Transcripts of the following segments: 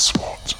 SWAT.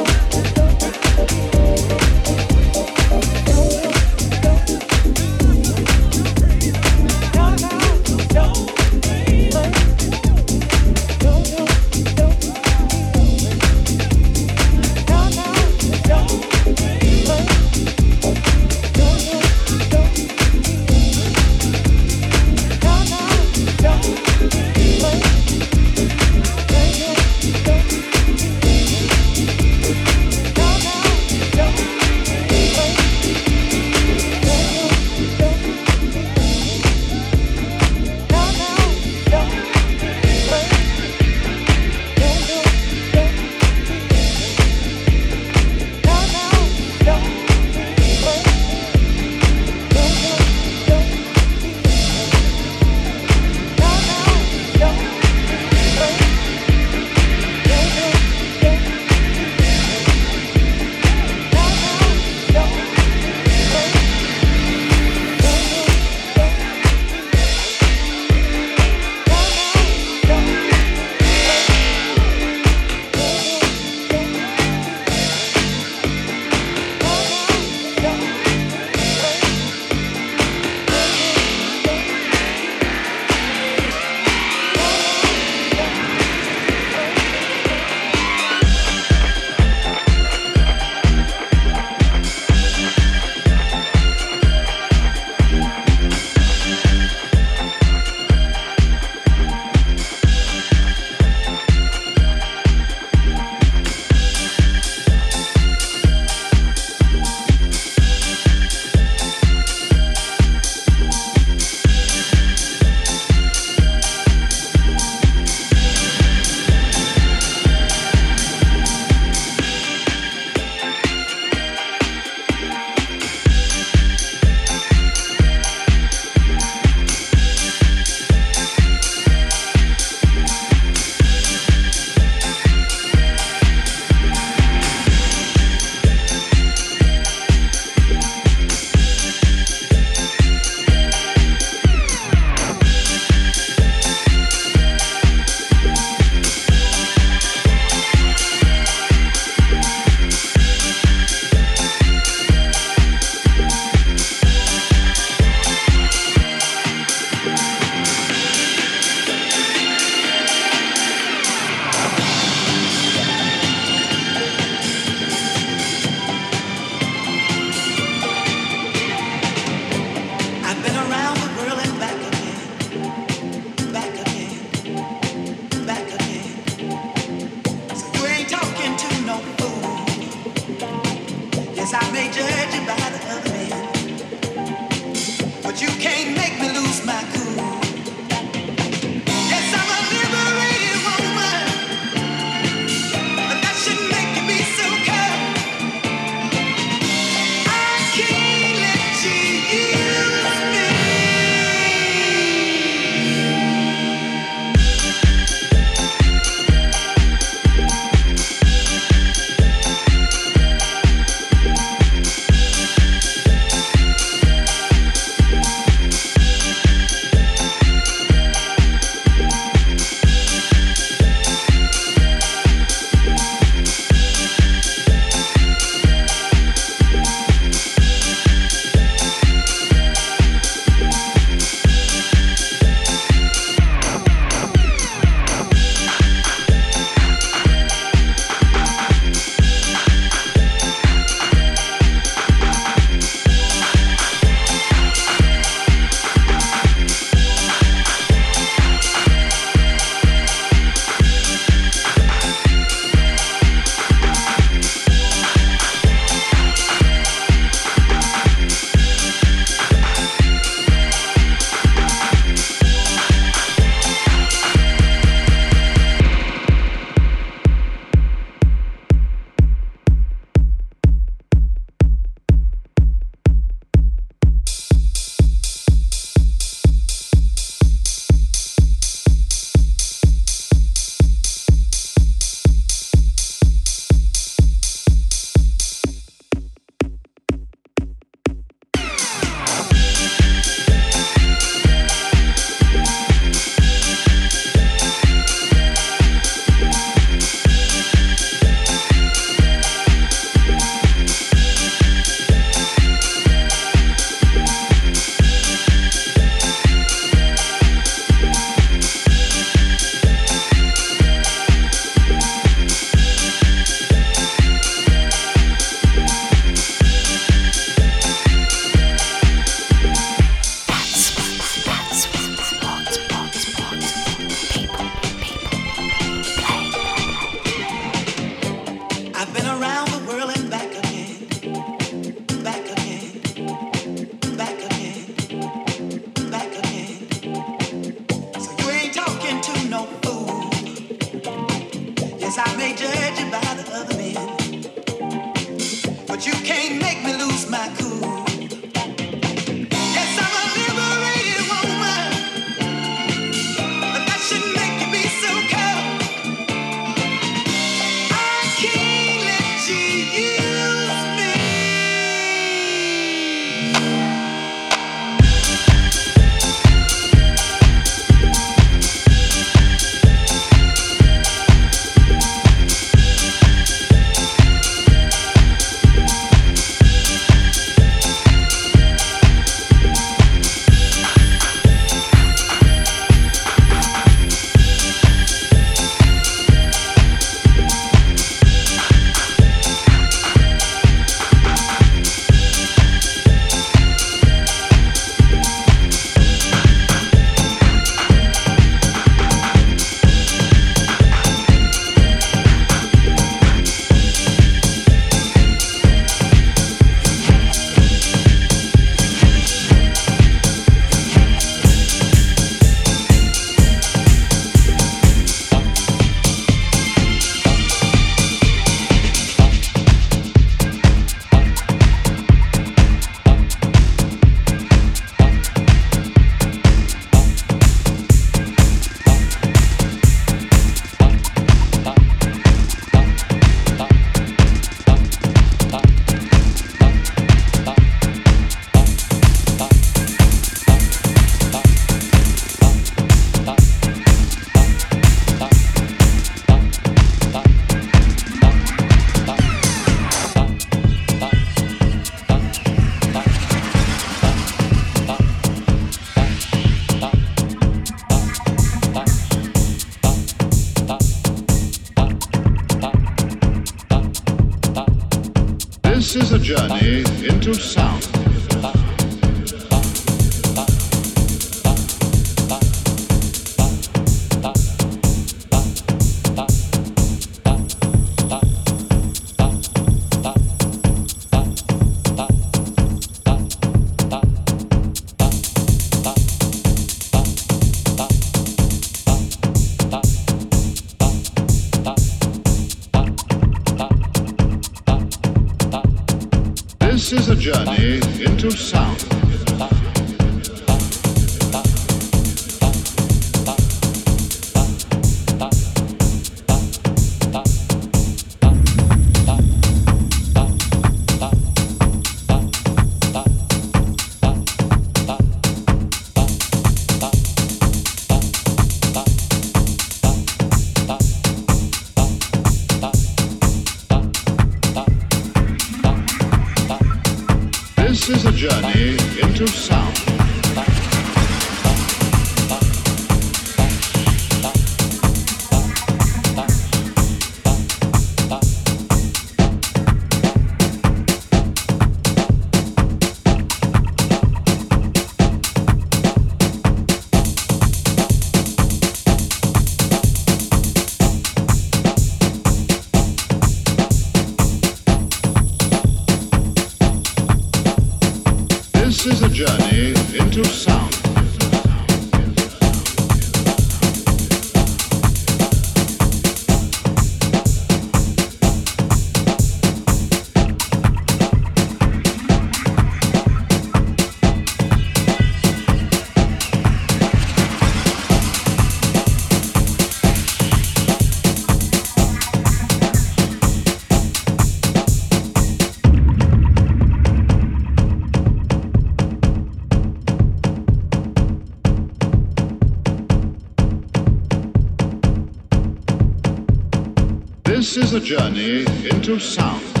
A journey into sound.